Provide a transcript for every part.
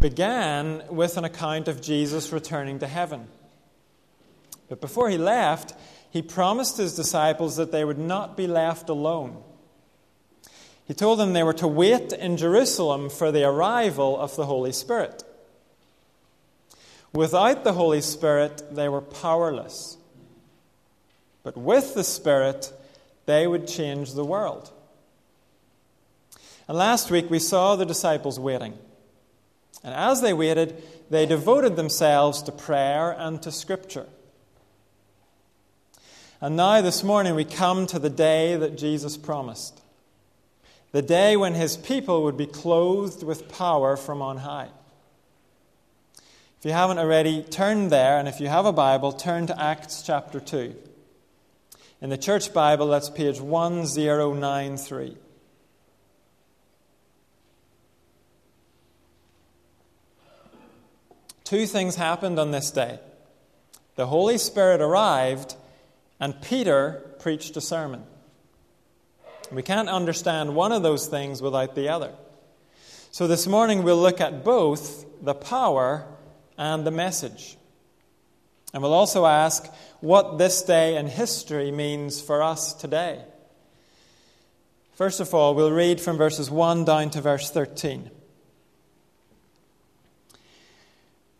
began with an account of Jesus returning to heaven. But before he left, he promised his disciples that they would not be left alone. He told them they were to wait in Jerusalem for the arrival of the Holy Spirit. Without the Holy Spirit, they were powerless. But with the Spirit, they would change the world. And last week, we saw the disciples waiting. And as they waited, they devoted themselves to prayer and to Scripture. And now, this morning, we come to the day that Jesus promised the day when his people would be clothed with power from on high. If you haven't already, turn there, and if you have a Bible, turn to Acts chapter 2. In the Church Bible, that's page 1093. Two things happened on this day the Holy Spirit arrived and Peter preached a sermon. We can't understand one of those things without the other. So this morning we'll look at both the power and the message. And we'll also ask what this day in history means for us today. First of all, we'll read from verses 1 down to verse 13.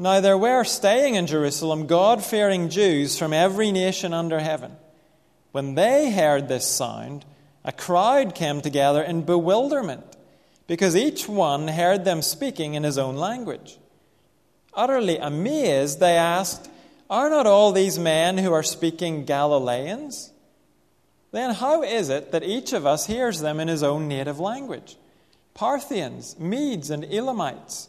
Now there were staying in Jerusalem God fearing Jews from every nation under heaven. When they heard this sound, a crowd came together in bewilderment, because each one heard them speaking in his own language. Utterly amazed, they asked, Are not all these men who are speaking Galileans? Then how is it that each of us hears them in his own native language? Parthians, Medes, and Elamites,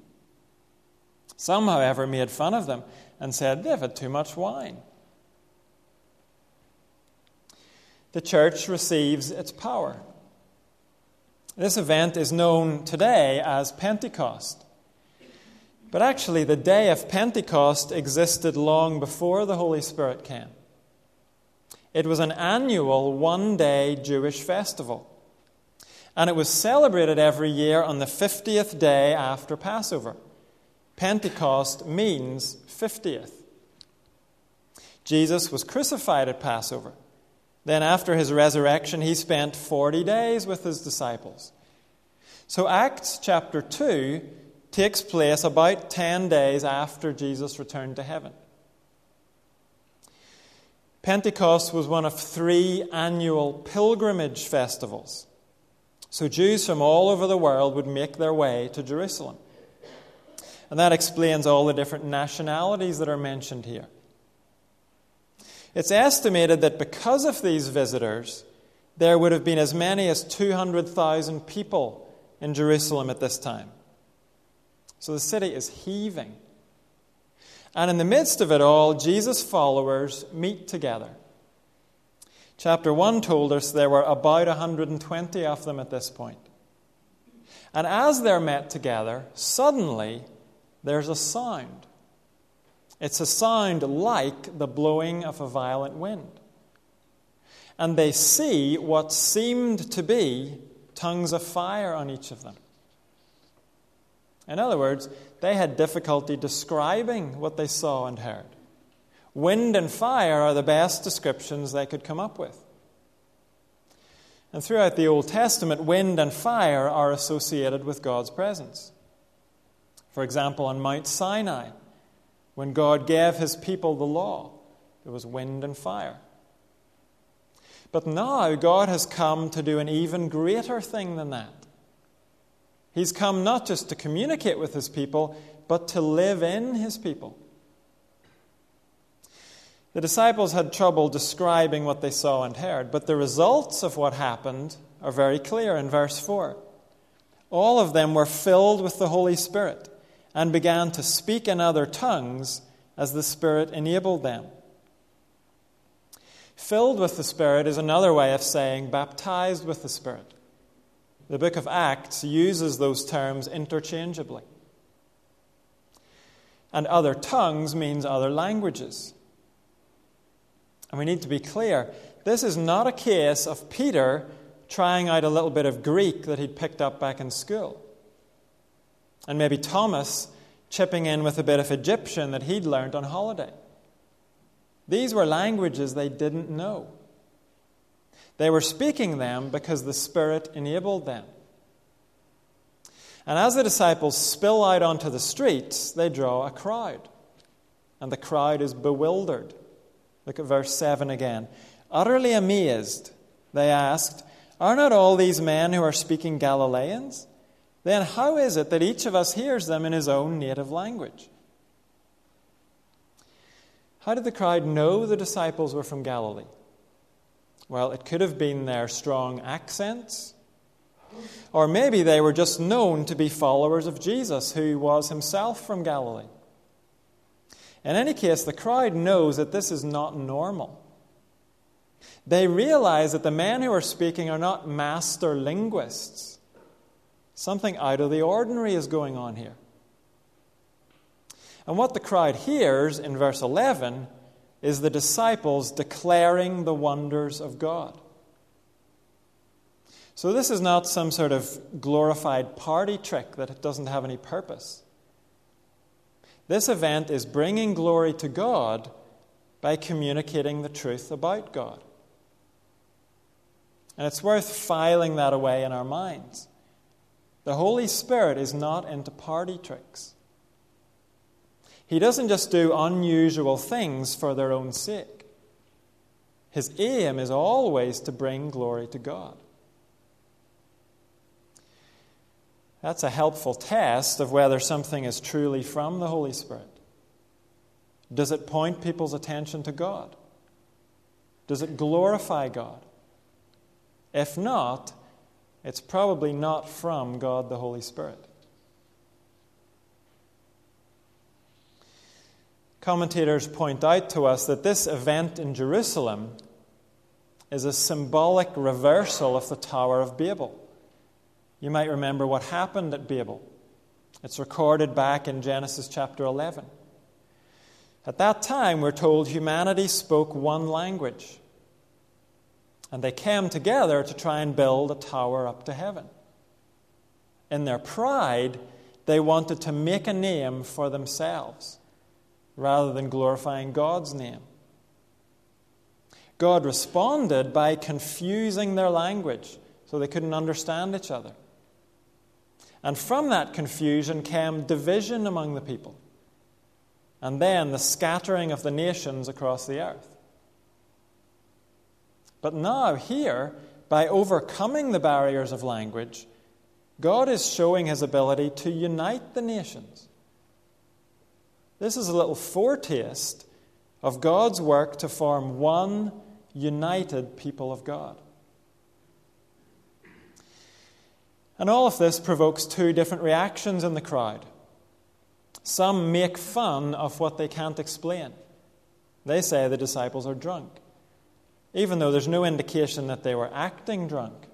Some, however, made fun of them and said, They've had too much wine. the church receives its power. This event is known today as Pentecost. But actually, the day of Pentecost existed long before the Holy Spirit came. It was an annual one day Jewish festival. And it was celebrated every year on the 50th day after Passover. Pentecost means 50th. Jesus was crucified at Passover. Then, after his resurrection, he spent 40 days with his disciples. So, Acts chapter 2 takes place about 10 days after Jesus returned to heaven. Pentecost was one of three annual pilgrimage festivals. So, Jews from all over the world would make their way to Jerusalem. And that explains all the different nationalities that are mentioned here. It's estimated that because of these visitors, there would have been as many as 200,000 people in Jerusalem at this time. So the city is heaving. And in the midst of it all, Jesus' followers meet together. Chapter 1 told us there were about 120 of them at this point. And as they're met together, suddenly there's a sound. It's a sound like the blowing of a violent wind. And they see what seemed to be tongues of fire on each of them. In other words, they had difficulty describing what they saw and heard. Wind and fire are the best descriptions they could come up with. And throughout the Old Testament, wind and fire are associated with God's presence. For example, on Mount Sinai, when God gave his people the law. There was wind and fire. But now God has come to do an even greater thing than that. He's come not just to communicate with his people, but to live in his people. The disciples had trouble describing what they saw and heard, but the results of what happened are very clear in verse 4. All of them were filled with the Holy Spirit and began to speak in other tongues as the Spirit enabled them. Filled with the Spirit is another way of saying baptized with the Spirit. The book of Acts uses those terms interchangeably. And other tongues means other languages. And we need to be clear this is not a case of Peter trying out a little bit of Greek that he'd picked up back in school. And maybe Thomas chipping in with a bit of Egyptian that he'd learned on holiday. These were languages they didn't know. They were speaking them because the Spirit enabled them. And as the disciples spill out onto the streets, they draw a crowd. And the crowd is bewildered. Look at verse 7 again. Utterly amazed, they asked, Are not all these men who are speaking Galileans? Then how is it that each of us hears them in his own native language? How did the crowd know the disciples were from Galilee? Well, it could have been their strong accents. Or maybe they were just known to be followers of Jesus, who was himself from Galilee. In any case, the crowd knows that this is not normal. They realize that the men who are speaking are not master linguists. Something out of the ordinary is going on here. And what the crowd hears in verse 11 is the disciples declaring the wonders of God. So, this is not some sort of glorified party trick that doesn't have any purpose. This event is bringing glory to God by communicating the truth about God. And it's worth filing that away in our minds. The Holy Spirit is not into party tricks. He doesn't just do unusual things for their own sake. His aim is always to bring glory to God. That's a helpful test of whether something is truly from the Holy Spirit. Does it point people's attention to God? Does it glorify God? If not, it's probably not from God the Holy Spirit. Commentators point out to us that this event in Jerusalem is a symbolic reversal of the Tower of Babel. You might remember what happened at Babel. It's recorded back in Genesis chapter 11. At that time, we're told humanity spoke one language. And they came together to try and build a tower up to heaven. In their pride, they wanted to make a name for themselves rather than glorifying God's name. God responded by confusing their language so they couldn't understand each other. And from that confusion came division among the people, and then the scattering of the nations across the earth. But now, here, by overcoming the barriers of language, God is showing his ability to unite the nations. This is a little foretaste of God's work to form one united people of God. And all of this provokes two different reactions in the crowd. Some make fun of what they can't explain. They say the disciples are drunk, even though there's no indication that they were acting drunk.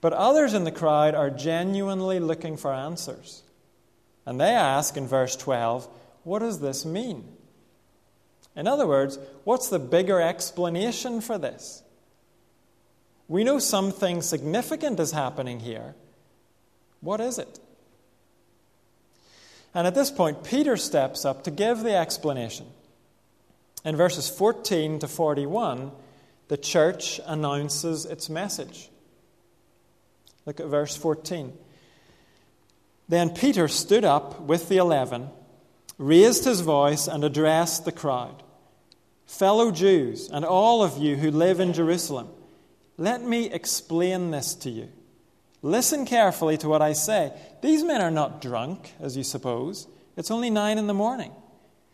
But others in the crowd are genuinely looking for answers. And they ask in verse 12, What does this mean? In other words, what's the bigger explanation for this? We know something significant is happening here. What is it? And at this point, Peter steps up to give the explanation. In verses 14 to 41, the church announces its message. Look at verse 14. Then Peter stood up with the eleven raised his voice and addressed the crowd Fellow Jews, and all of you who live in Jerusalem, let me explain this to you. Listen carefully to what I say. These men are not drunk, as you suppose. It's only nine in the morning.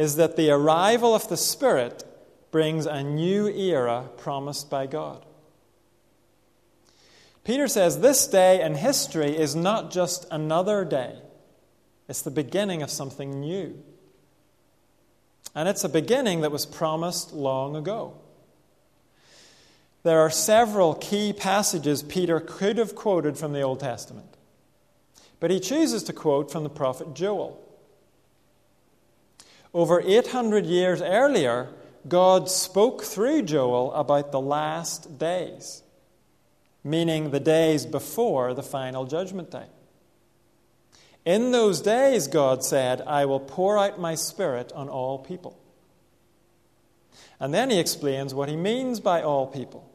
is that the arrival of the Spirit brings a new era promised by God. Peter says this day in history is not just another day, it's the beginning of something new. And it's a beginning that was promised long ago. There are several key passages Peter could have quoted from the Old Testament, but he chooses to quote from the prophet Joel. Over 800 years earlier, God spoke through Joel about the last days, meaning the days before the final judgment day. In those days, God said, I will pour out my spirit on all people. And then he explains what he means by all people.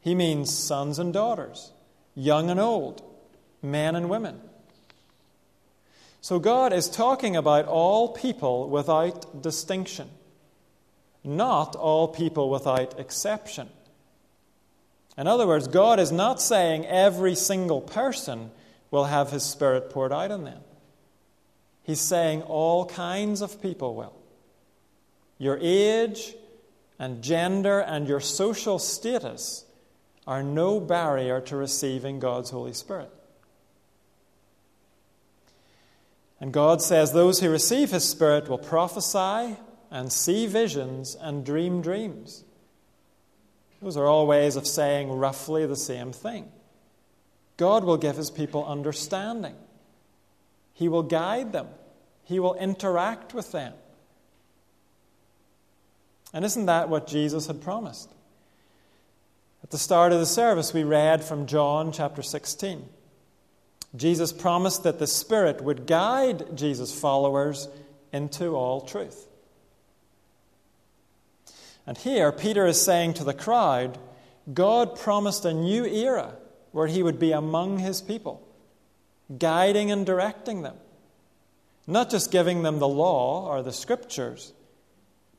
He means sons and daughters, young and old, men and women. So God is talking about all people without distinction, not all people without exception. In other words, God is not saying every single person will have his Spirit poured out on them. He's saying all kinds of people will. Your age and gender and your social status are no barrier to receiving God's Holy Spirit. And God says those who receive His Spirit will prophesy and see visions and dream dreams. Those are all ways of saying roughly the same thing. God will give His people understanding, He will guide them, He will interact with them. And isn't that what Jesus had promised? At the start of the service, we read from John chapter 16. Jesus promised that the Spirit would guide Jesus' followers into all truth. And here, Peter is saying to the crowd, God promised a new era where he would be among his people, guiding and directing them, not just giving them the law or the scriptures,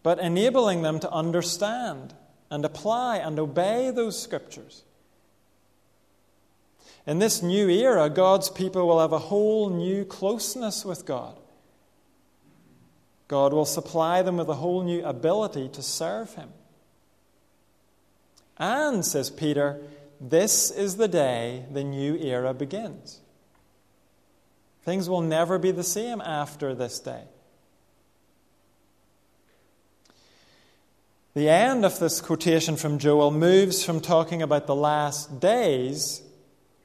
but enabling them to understand and apply and obey those scriptures. In this new era, God's people will have a whole new closeness with God. God will supply them with a whole new ability to serve Him. And, says Peter, this is the day the new era begins. Things will never be the same after this day. The end of this quotation from Joel moves from talking about the last days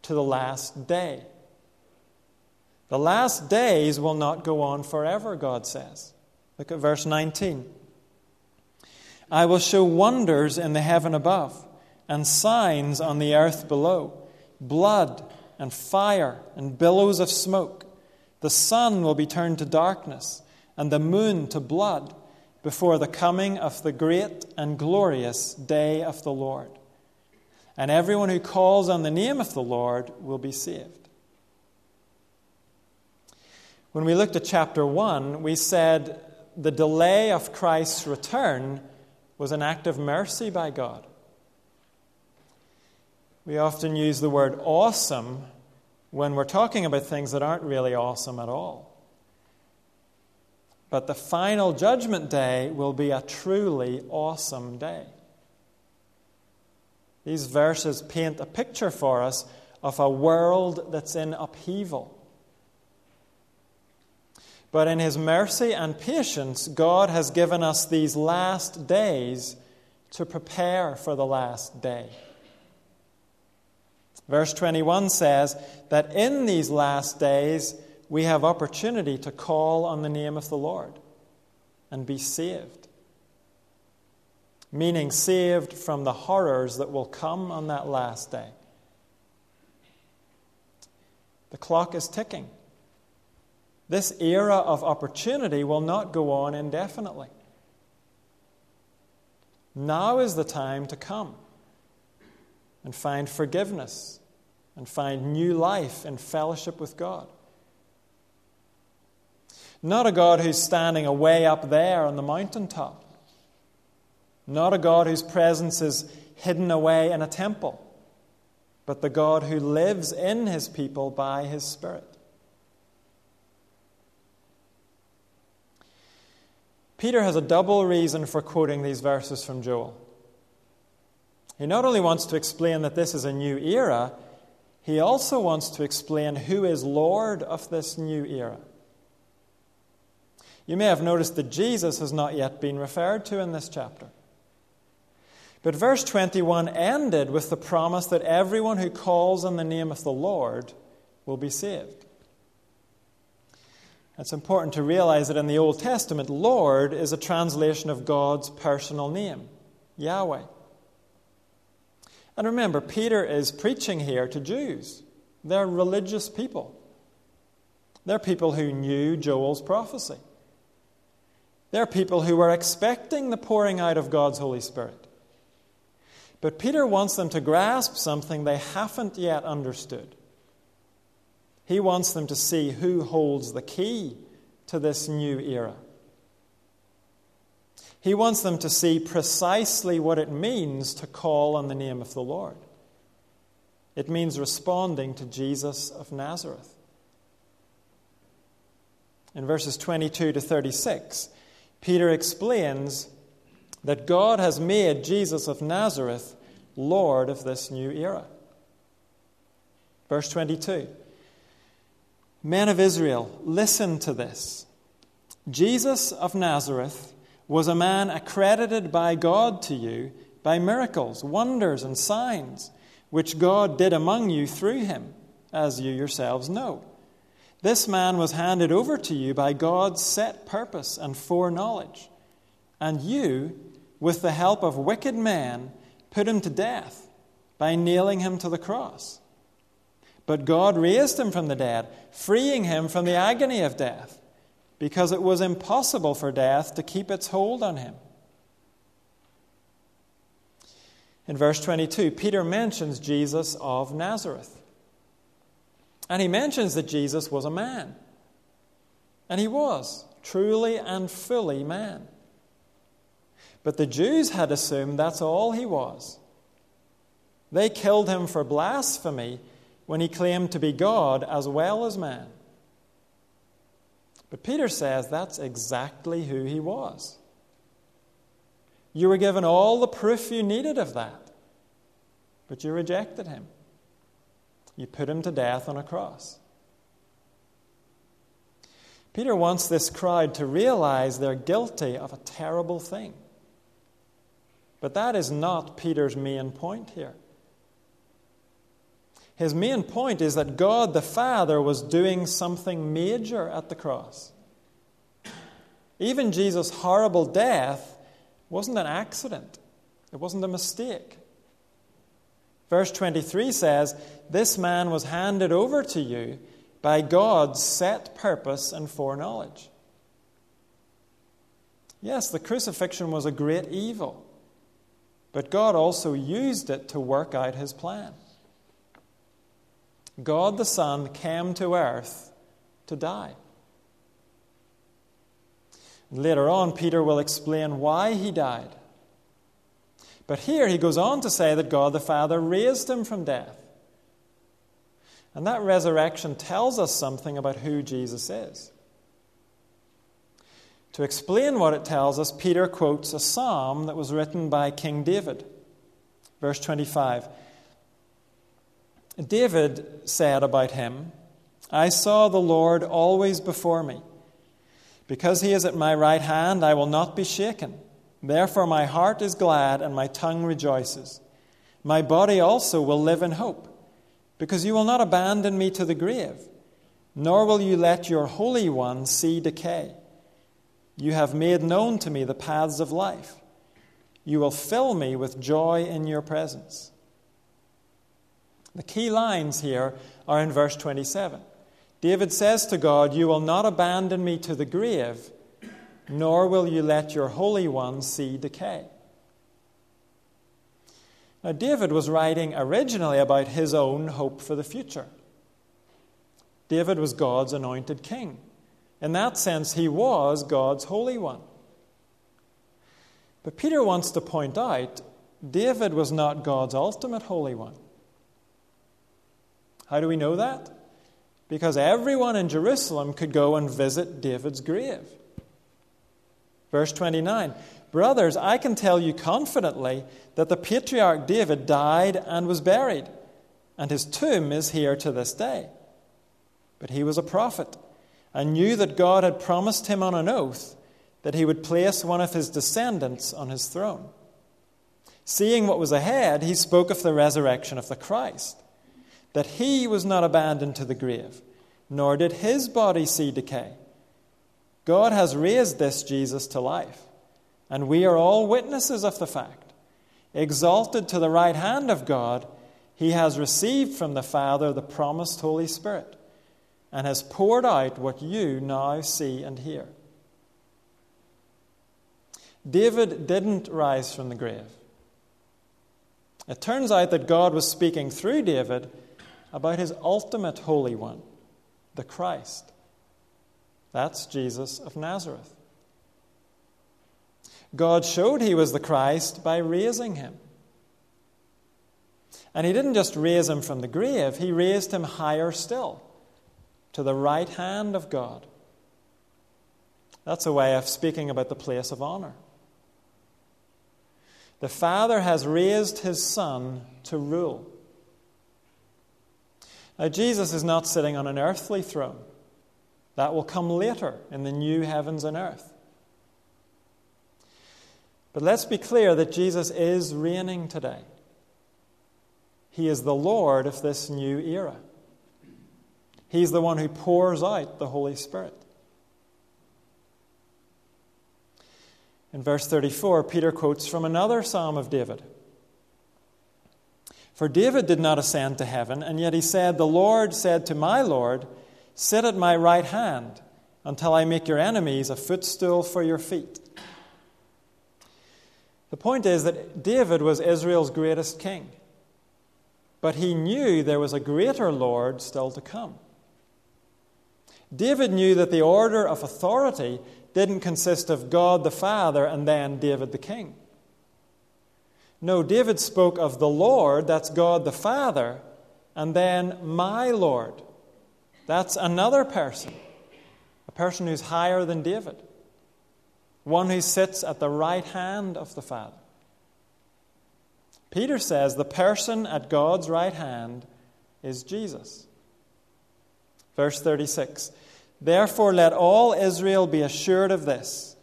to the last day. The last days will not go on forever, God says. Look at verse 19. I will show wonders in the heaven above and signs on the earth below blood and fire and billows of smoke. The sun will be turned to darkness and the moon to blood before the coming of the great and glorious day of the Lord. And everyone who calls on the name of the Lord will be saved. When we looked at chapter 1, we said the delay of Christ's return was an act of mercy by God. We often use the word awesome when we're talking about things that aren't really awesome at all. But the final judgment day will be a truly awesome day. These verses paint a picture for us of a world that's in upheaval. But in His mercy and patience, God has given us these last days to prepare for the last day. Verse 21 says that in these last days we have opportunity to call on the name of the Lord and be saved. Meaning, saved from the horrors that will come on that last day. The clock is ticking. This era of opportunity will not go on indefinitely. Now is the time to come and find forgiveness and find new life in fellowship with God. Not a God who's standing away up there on the mountaintop. Not a God whose presence is hidden away in a temple, but the God who lives in his people by his Spirit. Peter has a double reason for quoting these verses from Joel. He not only wants to explain that this is a new era, he also wants to explain who is Lord of this new era. You may have noticed that Jesus has not yet been referred to in this chapter. But verse 21 ended with the promise that everyone who calls on the name of the Lord will be saved. It's important to realize that in the Old Testament, Lord is a translation of God's personal name, Yahweh. And remember, Peter is preaching here to Jews. They're religious people. They're people who knew Joel's prophecy. they're people who were expecting the pouring out of God's Holy Spirit. But Peter wants them to grasp something they haven't yet understood. He wants them to see who holds the key to this new era. He wants them to see precisely what it means to call on the name of the Lord. It means responding to Jesus of Nazareth. In verses 22 to 36, Peter explains that God has made Jesus of Nazareth Lord of this new era. Verse 22 Men of Israel, listen to this. Jesus of Nazareth was a man accredited by God to you by miracles, wonders, and signs, which God did among you through him, as you yourselves know. This man was handed over to you by God's set purpose and foreknowledge. And you, with the help of wicked men, put him to death by nailing him to the cross. But God raised him from the dead, freeing him from the agony of death, because it was impossible for death to keep its hold on him. In verse 22, Peter mentions Jesus of Nazareth. And he mentions that Jesus was a man. And he was, truly and fully man. But the Jews had assumed that's all he was. They killed him for blasphemy when he claimed to be God as well as man. But Peter says that's exactly who he was. You were given all the proof you needed of that, but you rejected him. You put him to death on a cross. Peter wants this crowd to realize they're guilty of a terrible thing. But that is not Peter's main point here. His main point is that God the Father was doing something major at the cross. Even Jesus' horrible death wasn't an accident, it wasn't a mistake. Verse 23 says, This man was handed over to you by God's set purpose and foreknowledge. Yes, the crucifixion was a great evil, but God also used it to work out his plan. God the Son came to earth to die. Later on, Peter will explain why he died. But here he goes on to say that God the Father raised him from death. And that resurrection tells us something about who Jesus is. To explain what it tells us, Peter quotes a psalm that was written by King David. Verse 25. David said about him, I saw the Lord always before me. Because he is at my right hand, I will not be shaken. Therefore, my heart is glad and my tongue rejoices. My body also will live in hope, because you will not abandon me to the grave, nor will you let your Holy One see decay. You have made known to me the paths of life. You will fill me with joy in your presence. The key lines here are in verse 27. David says to God, You will not abandon me to the grave, nor will you let your Holy One see decay. Now, David was writing originally about his own hope for the future. David was God's anointed king. In that sense, he was God's Holy One. But Peter wants to point out David was not God's ultimate Holy One. How do we know that? Because everyone in Jerusalem could go and visit David's grave. Verse 29 Brothers, I can tell you confidently that the patriarch David died and was buried, and his tomb is here to this day. But he was a prophet and knew that God had promised him on an oath that he would place one of his descendants on his throne. Seeing what was ahead, he spoke of the resurrection of the Christ, that he was not abandoned to the grave, nor did his body see decay. God has raised this Jesus to life, and we are all witnesses of the fact. Exalted to the right hand of God, he has received from the Father the promised Holy Spirit and has poured out what you now see and hear. David didn't rise from the grave. It turns out that God was speaking through David about his ultimate Holy One, the Christ. That's Jesus of Nazareth. God showed he was the Christ by raising him. And he didn't just raise him from the grave, he raised him higher still to the right hand of God. That's a way of speaking about the place of honor. The Father has raised his Son to rule. Now, Jesus is not sitting on an earthly throne. That will come later in the new heavens and earth. But let's be clear that Jesus is reigning today. He is the Lord of this new era. He's the one who pours out the Holy Spirit. In verse 34, Peter quotes from another psalm of David. For David did not ascend to heaven, and yet he said, The Lord said to my Lord, Sit at my right hand until I make your enemies a footstool for your feet. The point is that David was Israel's greatest king, but he knew there was a greater Lord still to come. David knew that the order of authority didn't consist of God the Father and then David the king. No, David spoke of the Lord, that's God the Father, and then my Lord. That's another person, a person who's higher than David, one who sits at the right hand of the Father. Peter says the person at God's right hand is Jesus. Verse 36 Therefore, let all Israel be assured of this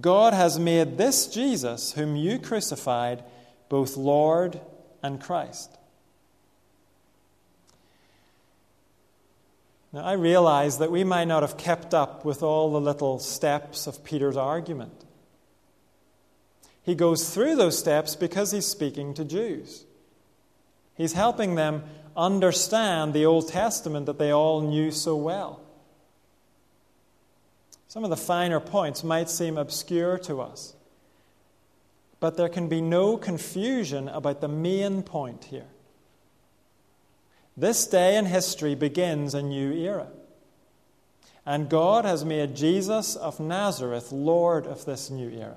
God has made this Jesus, whom you crucified, both Lord and Christ. Now, I realize that we might not have kept up with all the little steps of Peter's argument. He goes through those steps because he's speaking to Jews. He's helping them understand the Old Testament that they all knew so well. Some of the finer points might seem obscure to us, but there can be no confusion about the main point here. This day in history begins a new era. And God has made Jesus of Nazareth Lord of this new era.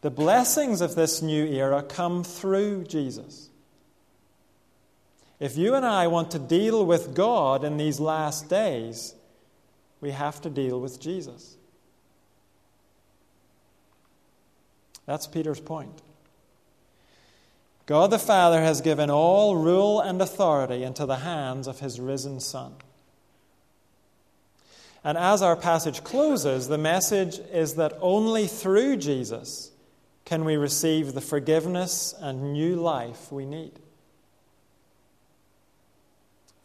The blessings of this new era come through Jesus. If you and I want to deal with God in these last days, we have to deal with Jesus. That's Peter's point. God the Father has given all rule and authority into the hands of his risen Son. And as our passage closes, the message is that only through Jesus can we receive the forgiveness and new life we need.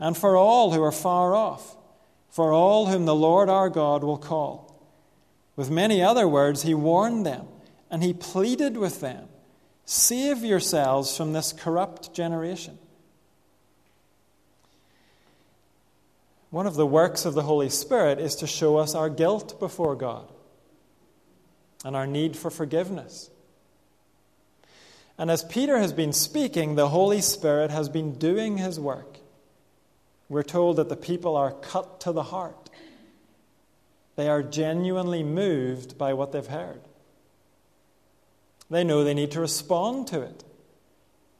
and for all who are far off, for all whom the Lord our God will call. With many other words, he warned them and he pleaded with them Save yourselves from this corrupt generation. One of the works of the Holy Spirit is to show us our guilt before God and our need for forgiveness. And as Peter has been speaking, the Holy Spirit has been doing his work. We're told that the people are cut to the heart. They are genuinely moved by what they've heard. They know they need to respond to it.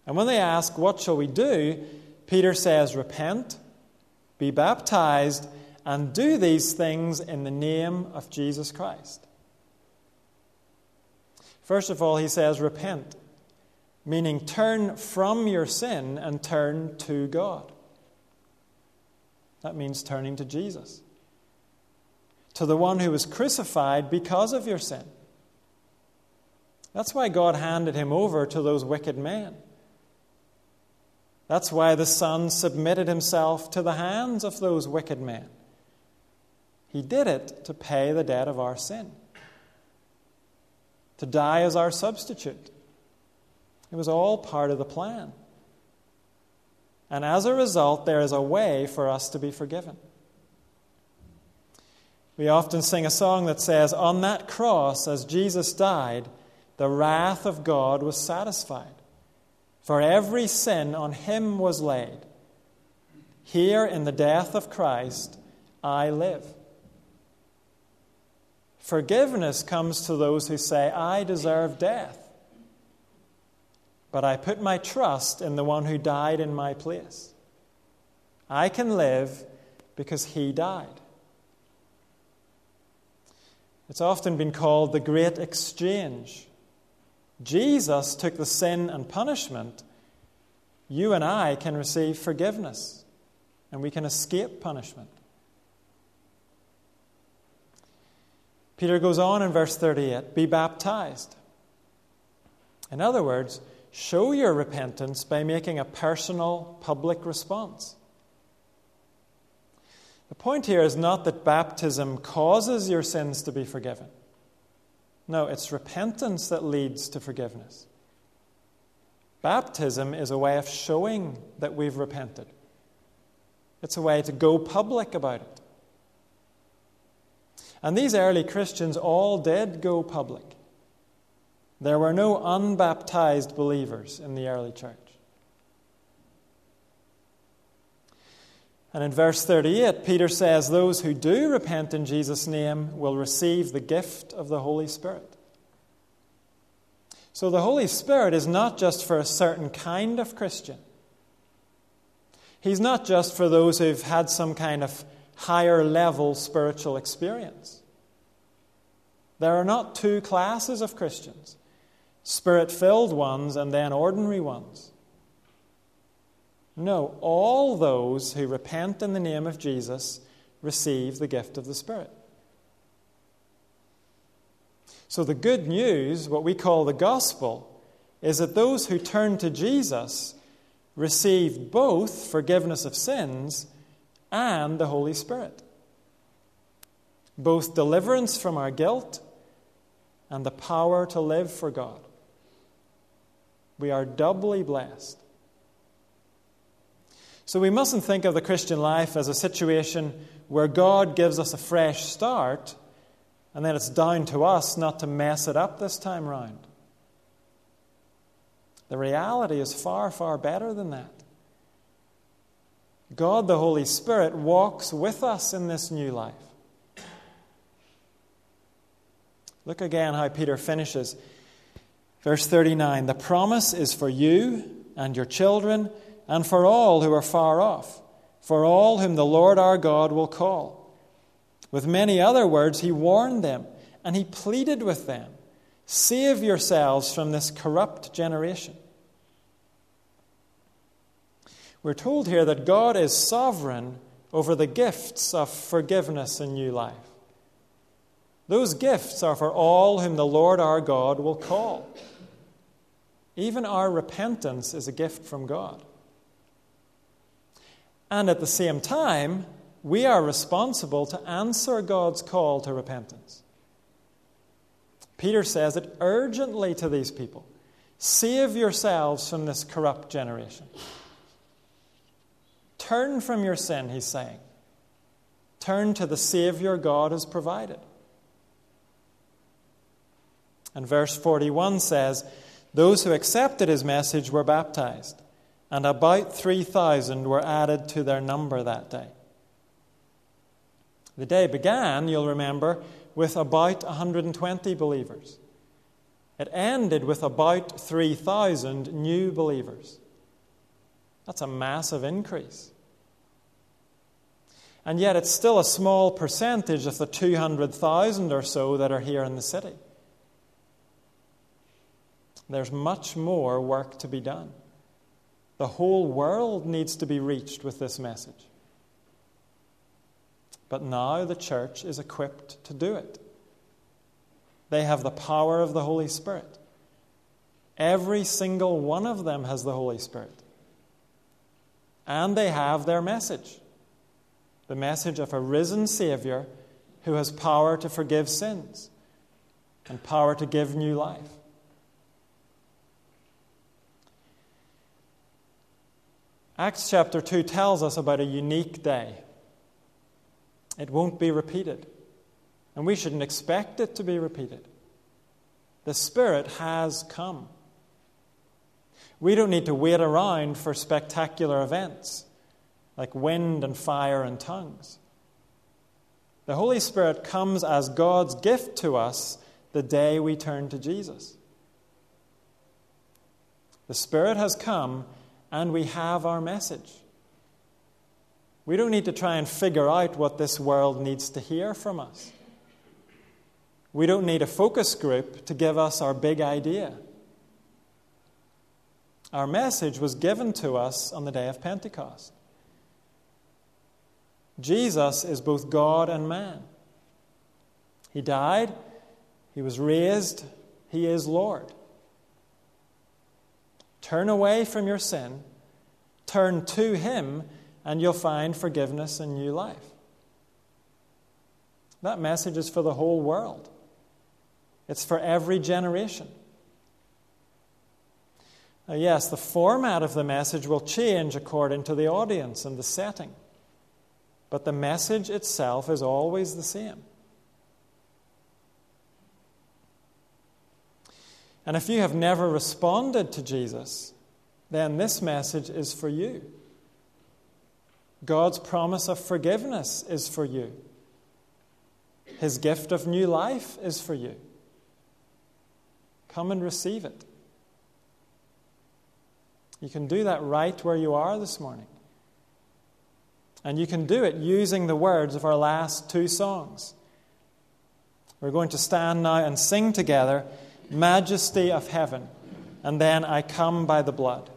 And when they ask, What shall we do? Peter says, Repent, be baptized, and do these things in the name of Jesus Christ. First of all, he says, Repent, meaning turn from your sin and turn to God. That means turning to Jesus to the one who was crucified because of your sin. That's why God handed him over to those wicked men. That's why the Son submitted himself to the hands of those wicked men. He did it to pay the debt of our sin, to die as our substitute. It was all part of the plan. And as a result, there is a way for us to be forgiven. We often sing a song that says, On that cross, as Jesus died, the wrath of God was satisfied. For every sin on him was laid. Here in the death of Christ, I live. Forgiveness comes to those who say, I deserve death. But I put my trust in the one who died in my place. I can live because he died. It's often been called the Great Exchange. Jesus took the sin and punishment. You and I can receive forgiveness, and we can escape punishment. Peter goes on in verse 38 be baptized. In other words, show your repentance by making a personal public response. The point here is not that baptism causes your sins to be forgiven. No, it's repentance that leads to forgiveness. Baptism is a way of showing that we've repented, it's a way to go public about it. And these early Christians all did go public. There were no unbaptized believers in the early church. And in verse 38, Peter says, Those who do repent in Jesus' name will receive the gift of the Holy Spirit. So the Holy Spirit is not just for a certain kind of Christian. He's not just for those who've had some kind of higher level spiritual experience. There are not two classes of Christians spirit filled ones and then ordinary ones. No, all those who repent in the name of Jesus receive the gift of the Spirit. So, the good news, what we call the gospel, is that those who turn to Jesus receive both forgiveness of sins and the Holy Spirit. Both deliverance from our guilt and the power to live for God. We are doubly blessed. So we mustn't think of the Christian life as a situation where God gives us a fresh start and then it's down to us not to mess it up this time round. The reality is far, far better than that. God, the Holy Spirit, walks with us in this new life. Look again how Peter finishes. Verse 39 The promise is for you and your children and for all who are far off, for all whom the Lord our God will call. With many other words, he warned them and he pleaded with them Save yourselves from this corrupt generation. We're told here that God is sovereign over the gifts of forgiveness and new life. Those gifts are for all whom the Lord our God will call. Even our repentance is a gift from God. And at the same time, we are responsible to answer God's call to repentance. Peter says it urgently to these people Save yourselves from this corrupt generation. Turn from your sin, he's saying. Turn to the Savior God has provided. And verse 41 says, Those who accepted his message were baptized, and about 3,000 were added to their number that day. The day began, you'll remember, with about 120 believers. It ended with about 3,000 new believers. That's a massive increase. And yet, it's still a small percentage of the 200,000 or so that are here in the city. There's much more work to be done. The whole world needs to be reached with this message. But now the church is equipped to do it. They have the power of the Holy Spirit. Every single one of them has the Holy Spirit. And they have their message the message of a risen Savior who has power to forgive sins and power to give new life. Acts chapter 2 tells us about a unique day. It won't be repeated, and we shouldn't expect it to be repeated. The Spirit has come. We don't need to wait around for spectacular events like wind and fire and tongues. The Holy Spirit comes as God's gift to us the day we turn to Jesus. The Spirit has come and we have our message. We don't need to try and figure out what this world needs to hear from us. We don't need a focus group to give us our big idea. Our message was given to us on the day of Pentecost. Jesus is both God and man. He died, He was raised, He is Lord. Turn away from your sin, turn to Him, and you'll find forgiveness and new life. That message is for the whole world, it's for every generation. Now, yes, the format of the message will change according to the audience and the setting but the message itself is always the same. And if you have never responded to Jesus, then this message is for you. God's promise of forgiveness is for you. His gift of new life is for you. Come and receive it. You can do that right where you are this morning. And you can do it using the words of our last two songs. We're going to stand now and sing together, Majesty of Heaven, and then I come by the blood.